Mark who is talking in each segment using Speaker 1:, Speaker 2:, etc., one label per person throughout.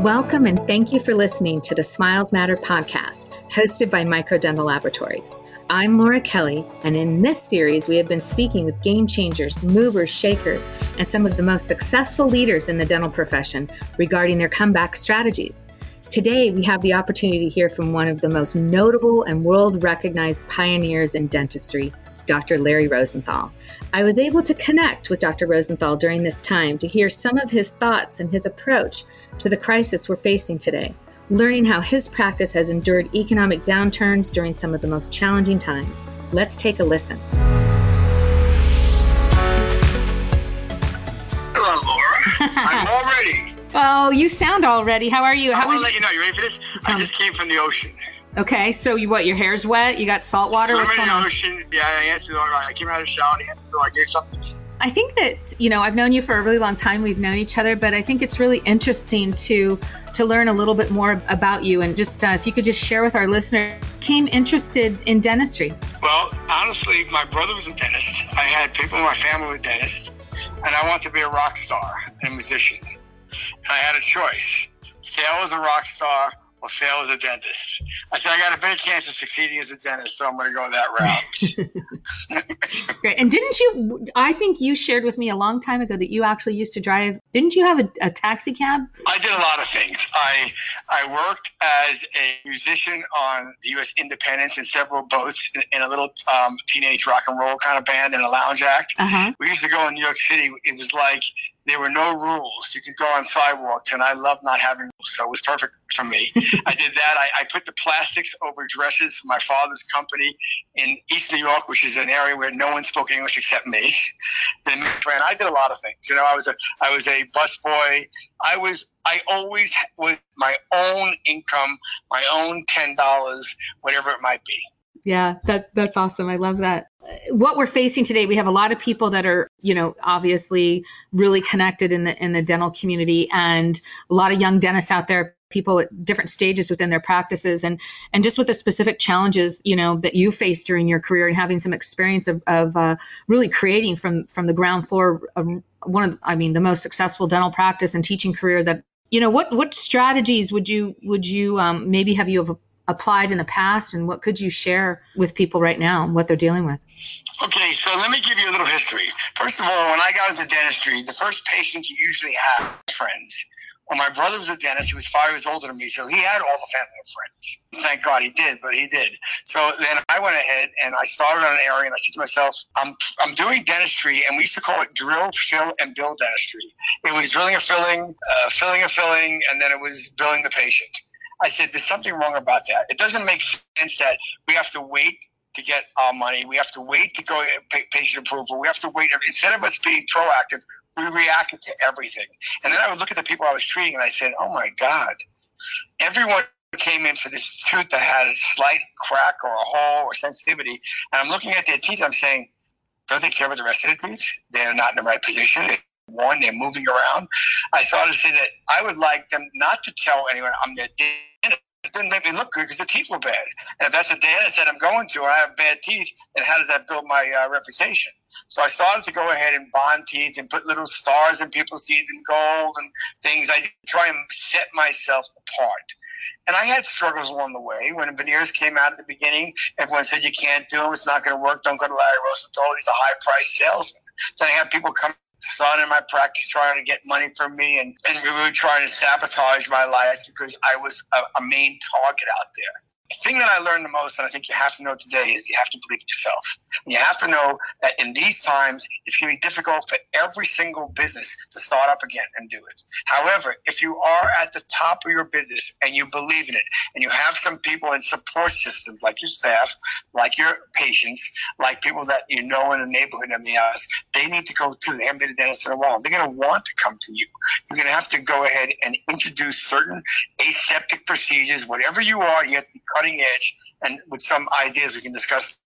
Speaker 1: Welcome and thank you for listening to the Smiles Matter podcast, hosted by Microdental Laboratories. I'm Laura Kelly, and in this series, we have been speaking with game changers, movers, shakers, and some of the most successful leaders in the dental profession regarding their comeback strategies. Today, we have the opportunity to hear from one of the most notable and world recognized pioneers in dentistry, Dr. Larry Rosenthal. I was able to connect with Dr. Rosenthal during this time to hear some of his thoughts and his approach to the crisis we're facing today, learning how his practice has endured economic downturns during some of the most challenging times. Let's take a listen.
Speaker 2: Hello, Laura. I'm all ready.
Speaker 1: Oh, you sound all ready. How are you?
Speaker 2: I want
Speaker 1: was
Speaker 2: to let you know. You ready for this? I
Speaker 1: Um,
Speaker 2: just came from the ocean.
Speaker 1: Okay, so you what? Your hair's wet. You got salt water. What's going
Speaker 2: in the
Speaker 1: on?
Speaker 2: ocean. Yeah, I answered the door. I came out of the shower. I answered the door. I gave something.
Speaker 1: I think that you know I've known you for a really long time. We've known each other, but I think it's really interesting to to learn a little bit more about you and just uh, if you could just share with our listeners. Came interested in dentistry.
Speaker 2: Well, honestly, my brother was a dentist. I had people in my family were dentists, and I wanted to be a rock star and a musician. And I had a choice: fail was a rock star or fail as a dentist. I said I got a better chance of succeeding as a dentist, so I'm going to go that route.
Speaker 1: Great. And didn't you? I think you shared with me a long time ago that you actually used to drive. Didn't you have a, a taxi cab?
Speaker 2: I did a lot of things. I I worked as a musician on the U.S. Independence in several boats in, in a little um, teenage rock and roll kind of band in a lounge act.
Speaker 1: Uh huh.
Speaker 2: We used to go in New York City. It was like there were no rules. You could go on sidewalks, and I loved not having rules, so it was perfect for me. I did that. I, I put the plastics over dresses for my father's company in East New York, which is an area where no one spoke English except me. And I did a lot of things. You know, I was a I was a busboy. I was I always with my own income, my own ten dollars, whatever it might be.
Speaker 1: Yeah, that that's awesome. I love that. What we're facing today, we have a lot of people that are, you know, obviously really connected in the in the dental community, and a lot of young dentists out there, people at different stages within their practices, and and just with the specific challenges, you know, that you faced during your career, and having some experience of, of uh, really creating from from the ground floor of one of, I mean, the most successful dental practice and teaching career that. You know what? What strategies would you would you um, maybe have you have applied in the past and what could you share with people right now and what they're dealing with
Speaker 2: Okay, so let me give you a little history. First of all, when I got into dentistry, the first patient you usually have friends. Well, my brother was a dentist. He was five years older than me, so he had all the family of friends. Thank God he did, but he did. So then I went ahead and I started on an area, and I said to myself, I'm, I'm doing dentistry, and we used to call it drill, fill, and bill dentistry. It was drilling a filling, uh, filling a filling, and then it was billing the patient. I said, there's something wrong about that. It doesn't make sense that we have to wait to get our money. We have to wait to go patient approval. We have to wait. Instead of us being proactive, we reacted to everything. And then I would look at the people I was treating and I said, oh my God, everyone came in for this tooth that had a slight crack or a hole or sensitivity. And I'm looking at their teeth. I'm saying, don't they care about the rest of the teeth? They're not in the right position. One, they're moving around. I started to say that I would like them not to tell anyone I'm their dentist. It didn't make me look good because the teeth were bad. And if that's a dentist that I'm going to I have bad teeth, then how does that build my uh, reputation? So I started to go ahead and bond teeth and put little stars in people's teeth and gold and things. I try and set myself apart. And I had struggles along the way. When veneers came out at the beginning, everyone said, you can't do them. It's not going to work. Don't go to Larry Rosenthal. He's a high-priced salesman. Then I had people come son in my practice trying to get money from me and, and really trying to sabotage my life because I was a, a main target out there. The thing that I learned the most, and I think you have to know today, is you have to believe in yourself. And you have to know that in these times, it's going to be difficult for every single business to start up again and do it. However, if you are at the top of your business and you believe in it, and you have some people in support systems like your staff, like your patients, like people that you know in the neighborhood and the house, they need to go to. They haven't been a dentist in a while. They're going to want to come to you. You're going to have to go ahead and introduce certain aseptic procedures, whatever you are. You have to cutting edge, and with some ideas we can discuss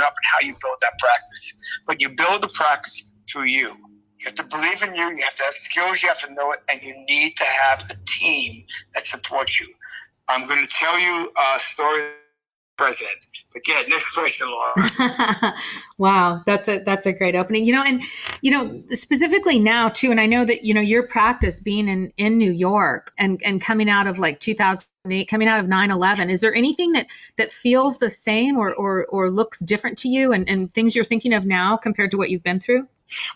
Speaker 2: up and how you build that practice. But you build the practice through you. You have to believe in you. You have to have skills. You have to know it, and you need to have a team that supports you. I'm going to tell you a story president. But yeah, next question, Laura.
Speaker 1: wow, that's a that's a great opening. You know, and you know specifically now too, and I know that you know your practice being in in New York and and coming out of like 2008, coming out of 9/11. Is there anything that that feels the same or or or looks different to you, and and things you're thinking of now compared to what you've been through?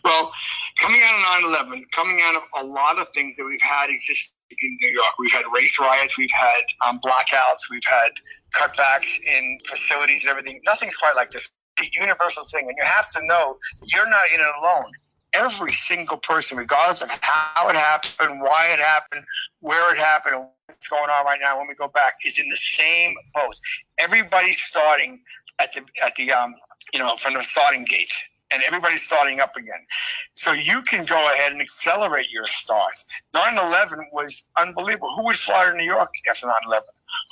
Speaker 2: Well, coming out of 9/11, coming out of a lot of things that we've had exist in New York. We've had race riots, we've had um, blackouts, we've had cutbacks in facilities and everything. Nothing's quite like this. A universal thing, and you have to know you're not in it alone. Every single person, regardless of how it happened, why it happened, where it happened, what's going on right now when we go back, is in the same boat. Everybody's starting at the at the um you know from the starting gate and everybody's starting up again. So you can go ahead and accelerate your start. 9 11 was unbelievable. Who would fly to New York after 9 11?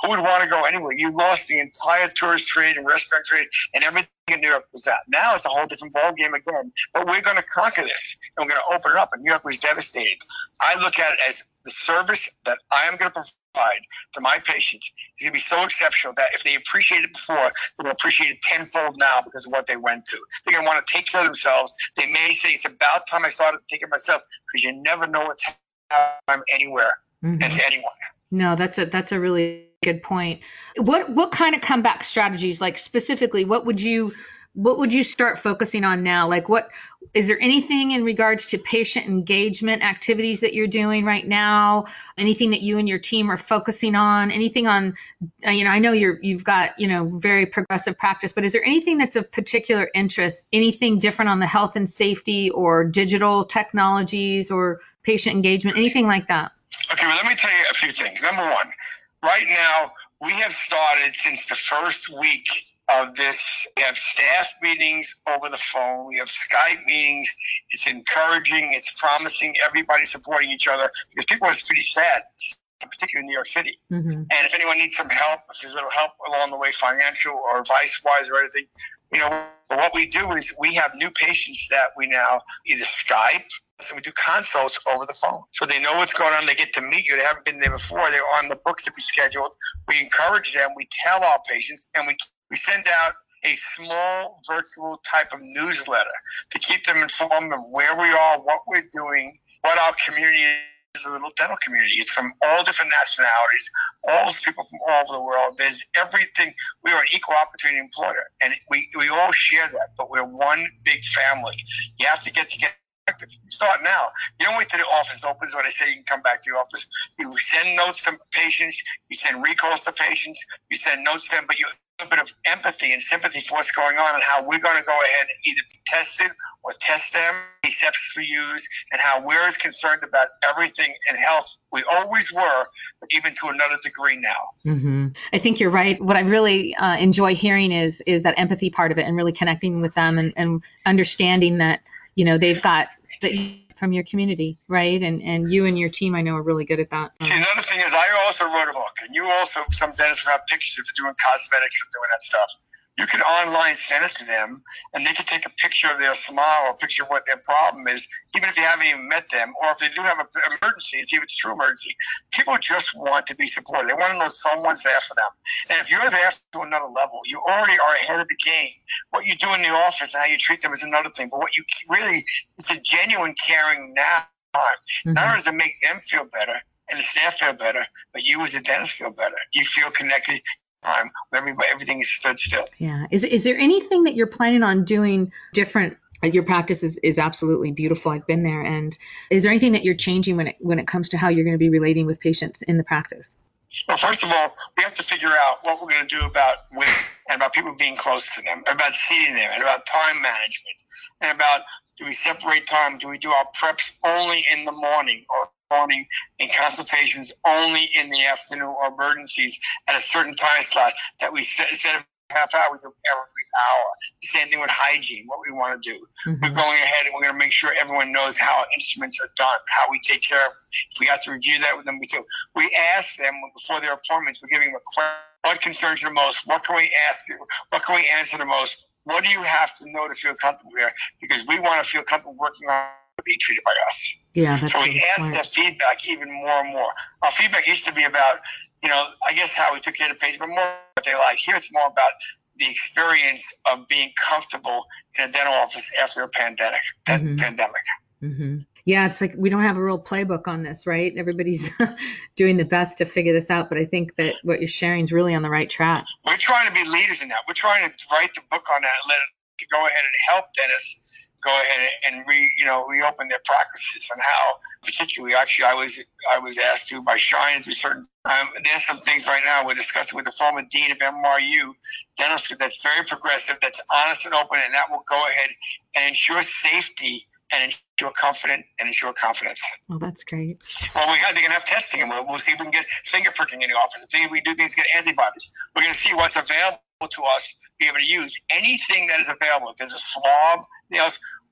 Speaker 2: Who would want to go anywhere? You lost the entire tourist trade and restaurant trade, and everything in New York was that. Now it's a whole different ballgame again. But we're going to conquer this, and we're going to open it up. And New York was devastated. I look at it as the service that I am going to provide to my patients is going to be so exceptional that if they appreciate it before, they're going to appreciate it tenfold now because of what they went to. They're going to want to take care of themselves. They may say it's about time I started taking care myself because you never know what's happening anywhere mm-hmm. and to anyone.
Speaker 1: No, that's a that's a really good point. What what kind of comeback strategies, like specifically, what would you what would you start focusing on now? Like what is there anything in regards to patient engagement activities that you're doing right now? Anything that you and your team are focusing on? Anything on uh, you know, I know you're you've got, you know, very progressive practice, but is there anything that's of particular interest? Anything different on the health and safety or digital technologies or patient engagement, anything like that?
Speaker 2: Okay, well let me tell you a few things. Number 1, right now we have started since the first week of this. We have staff meetings over the phone. We have Skype meetings. It's encouraging. It's promising. Everybody supporting each other because people are pretty sad, particularly in New York City. Mm-hmm. And if anyone needs some help, if there's a little help along the way, financial or advice wise or anything, you know, what we do is we have new patients that we now either Skype so we do consults over the phone. So they know what's going on. They get to meet you. They haven't been there before. They're on the books to be scheduled. We encourage them. We tell our patients and we, we send out a small virtual type of newsletter to keep them informed of where we are, what we're doing, what our community is a little dental community. It's from all different nationalities, all those people from all over the world. There's everything. We are an equal opportunity employer, and we, we all share that, but we're one big family. You have to get together start now. You don't wait till the office opens when they say you can come back to your office. You send notes to patients. You send recalls to patients. You send notes to them, but you a bit of empathy and sympathy for what's going on and how we're going to go ahead and either be tested or test them, the steps we use, and how we're as concerned about everything in health we always were, but even to another degree now.
Speaker 1: Mm-hmm. I think you're right. What I really uh, enjoy hearing is is that empathy part of it and really connecting with them and, and understanding that you know they've got that from your community, right? And and you and your team, I know, are really good at that.
Speaker 2: See, another thing is, I also wrote a book, and you also some have pictures of doing cosmetics and doing that stuff you can online send it to them and they can take a picture of their smile or a picture of what their problem is, even if you haven't even met them, or if they do have an emergency, see if it's true emergency. People just want to be supported. They want to know someone's there for them. And if you're there to another level, you already are ahead of the game. What you do in the office and how you treat them is another thing. But what you really, it's a genuine caring now. Mm-hmm. Not only does it make them feel better, and the staff feel better, but you as a dentist feel better. You feel connected time everybody everything is stood still.
Speaker 1: Yeah. Is is there anything that you're planning on doing different? Your practice is, is absolutely beautiful. I've been there. And is there anything that you're changing when it when it comes to how you're going to be relating with patients in the practice?
Speaker 2: Well, first of all, we have to figure out what we're going to do about women and about people being close to them, about seeing them, and about time management, and about do we separate time? Do we do our preps only in the morning or morning and consultations only in the afternoon or emergencies at a certain time slot that we set, instead of half hour, we do every hour. Same thing with hygiene, what we want to do. Mm-hmm. We're going ahead and we're going to make sure everyone knows how instruments are done, how we take care of them. If we have to review that with them, we do. We ask them before their appointments, we're giving them a question. What concerns you the most? What can we ask you? What can we answer the most? What do you have to know to feel comfortable here? Because we want to feel comfortable working on being treated by us.
Speaker 1: Yeah, that's
Speaker 2: so we ask the feedback even more and more. Our feedback used to be about you know, I guess how we took care of the patient, but more what they like. Here it's more about the experience of being comfortable in a dental office after a pandemic. Mm-hmm. Pandemic.
Speaker 1: Mm-hmm. Yeah, it's like we don't have a real playbook on this, right? Everybody's doing the best to figure this out, but I think that what you're sharing is really on the right track.
Speaker 2: We're trying to be leaders in that. We're trying to write the book on that and let it go ahead and help dentists go ahead and re you know reopen their practices and how particularly actually I was I was asked to by Shine to certain um, there's some things right now we're discussing with the former dean of NYU dentistry that's very progressive that's honest and open and that will go ahead and ensure safety and ensure confident and ensure confidence.
Speaker 1: Well, that's great.
Speaker 2: Well, we have, they're going to have testing, and we'll, we'll see if we can get finger pricking in the office. If we do things, get antibodies. We're going to see what's available to us be able to use anything that is available. If there's a swab, you know,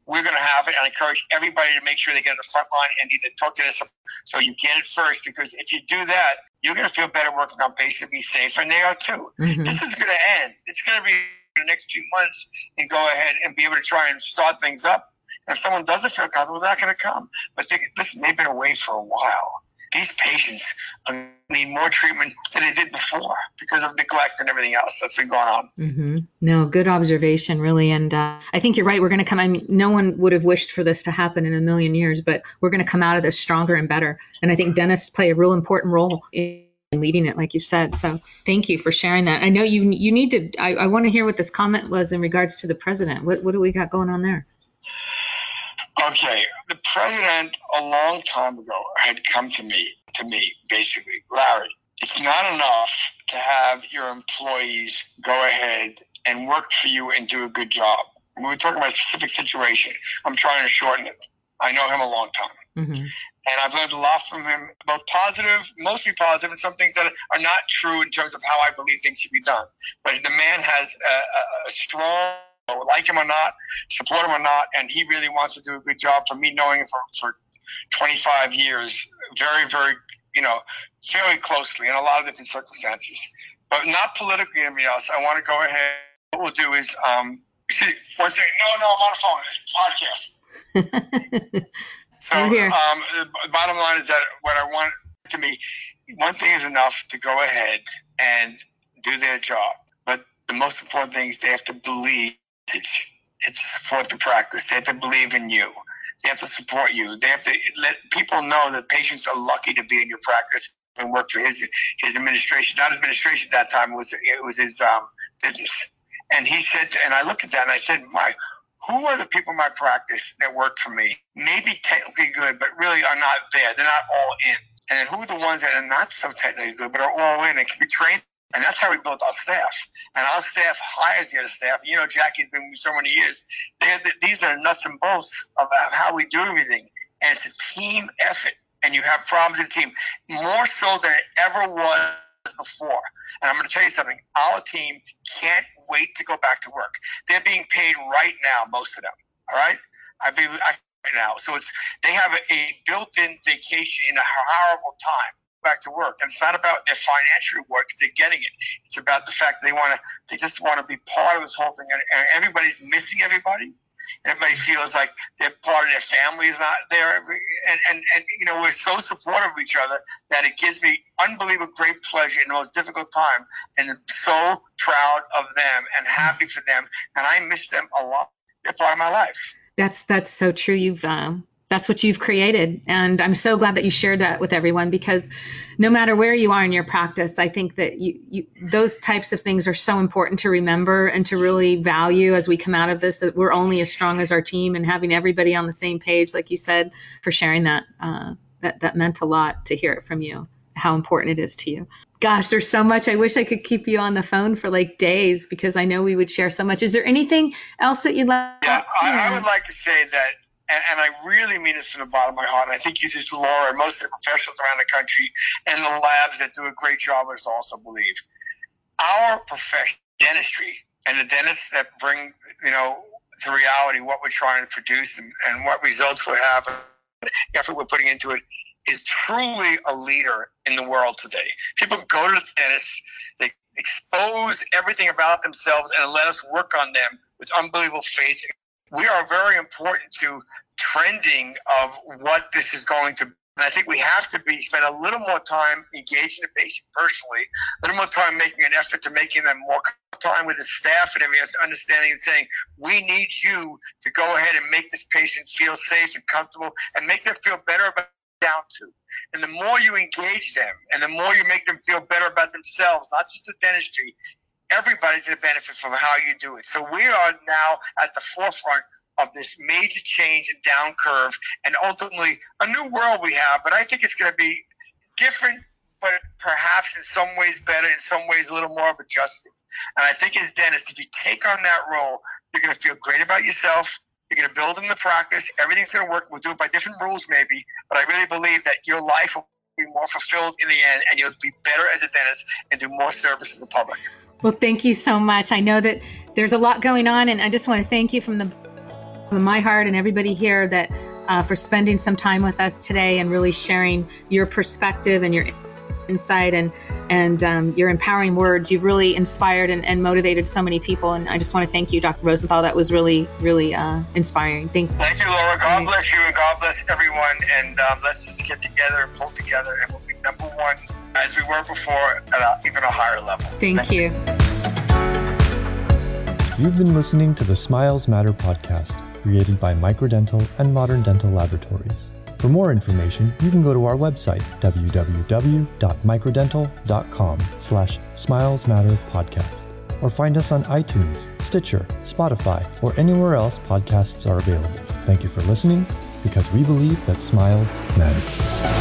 Speaker 2: we're going to have it. And I encourage everybody to make sure they get on the front line and either talk to us so you get it first. Because if you do that, you're going to feel better working on patients, be safer, and they are too. Mm-hmm. This is going to end. It's going to be the next few months and go ahead and be able to try and start things up. If someone doesn't feel comfortable, they're not going to come. But they, listen, they've been away for a while these patients need more treatment than they did before because of neglect and everything else that's been going on.
Speaker 1: Mm-hmm. No, good observation, really. And uh, I think you're right. We're going to come. I mean, no one would have wished for this to happen in a million years, but we're going to come out of this stronger and better. And I think dentists play a real important role in leading it, like you said. So thank you for sharing that. I know you you need to. I, I want to hear what this comment was in regards to the president. What what do we got going on there?
Speaker 2: Okay, the president a long time ago had come to me, to me basically, Larry. It's not enough to have your employees go ahead and work for you and do a good job. we were talking about a specific situation. I'm trying to shorten it. I know him a long time. Mm-hmm. And I've learned a lot from him, both positive, mostly positive, and some things that are not true in terms of how I believe things should be done. But the man has a, a strong like him or not, support him or not, and he really wants to do a good job. For me, knowing him for, for 25 years, very, very, you know, fairly closely in a lot of different circumstances, but not politically anything else. I want to go ahead. What we'll do is, um, see, one second. No, no, I'm on the phone. It's podcast. so, um, the bottom line is that what I want to me, one thing is enough to go ahead and do their job. But the most important thing is they have to believe it's it's support the practice. They have to believe in you. They have to support you. They have to let people know that patients are lucky to be in your practice and work for his his administration. Not his administration at that time. It was it was his um, business. And he said, and I looked at that and I said, my who are the people in my practice that work for me? Maybe technically good, but really are not there. They're not all in. And who are the ones that are not so technically good, but are all in and can be trained and that's how we built our staff. And our staff hires the other staff. You know, Jackie's been with me so many years. The, these are nuts and bolts of how we do everything. And it's a team effort. And you have problems in the team more so than it ever was before. And I'm going to tell you something. Our team can't wait to go back to work. They're being paid right now, most of them. All right. I believe I, right now. So it's they have a, a built-in vacation in a horrible time back to work. And it's not about their financial because they're getting it. It's about the fact they want to, they just want to be part of this whole thing. And, and everybody's missing everybody. Everybody feels like they're part of their family is not there. And, and, and, you know, we're so supportive of each other that it gives me unbelievable great pleasure in the most difficult time. And I'm so proud of them and happy for them. And I miss them a lot. They're part of my life.
Speaker 1: That's, that's so true. You've, um, that's what you've created. And I'm so glad that you shared that with everyone because no matter where you are in your practice, I think that you, you, those types of things are so important to remember and to really value as we come out of this that we're only as strong as our team and having everybody on the same page, like you said, for sharing that. Uh, that, that meant a lot to hear it from you, how important it is to you. Gosh, there's so much. I wish I could keep you on the phone for like days because I know we would share so much. Is there anything else that you'd like?
Speaker 2: Yeah, I, I would like to say that and, and, I really mean this from the bottom of my heart. I think you do, Laura, most of the professionals around the country and the labs that do a great job of also believe. Our profession, dentistry, and the dentists that bring, you know, to reality what we're trying to produce and, and what results we have, the effort we're putting into it, is truly a leader in the world today. People go to the dentist, they expose everything about themselves and let us work on them with unbelievable faith we are very important to trending of what this is going to And I think we have to be spend a little more time engaging the patient personally, a little more time making an effort to making them more time with the staff and everything, understanding and saying, we need you to go ahead and make this patient feel safe and comfortable and make them feel better about down to. And the more you engage them and the more you make them feel better about themselves, not just the dentistry, everybody's going to benefit from how you do it. So we are now at the forefront of this major change and down curve and ultimately a new world we have. But I think it's going to be different, but perhaps in some ways better, in some ways a little more of adjusting. And I think as dentists, if you take on that role, you're going to feel great about yourself. You're going to build in the practice. Everything's going to work. We'll do it by different rules, maybe, but I really believe that your life will be more fulfilled in the end, and you'll be better as a dentist and do more service to the public.
Speaker 1: Well, thank you so much. I know that there's a lot going on, and I just want to thank you from the from my heart and everybody here that uh, for spending some time with us today and really sharing your perspective and your insight and and um, your empowering words. You've really inspired and, and, motivated so many people, and I just want to thank you, Dr. Rosenthal. That was really, really uh, inspiring.
Speaker 2: Thank, you. thank you, Laura. God bless you, and God bless everyone. And um, let's just get together and pull together, and we'll be number one as we were before at a, even a higher level.
Speaker 1: Thank, thank you.
Speaker 3: you. You've been listening to the Smiles Matter podcast, created by Microdental and Modern Dental Laboratories. For more information, you can go to our website, www.microdental.com slash smilesmatterpodcast, or find us on iTunes, Stitcher, Spotify, or anywhere else podcasts are available. Thank you for listening, because we believe that smiles matter.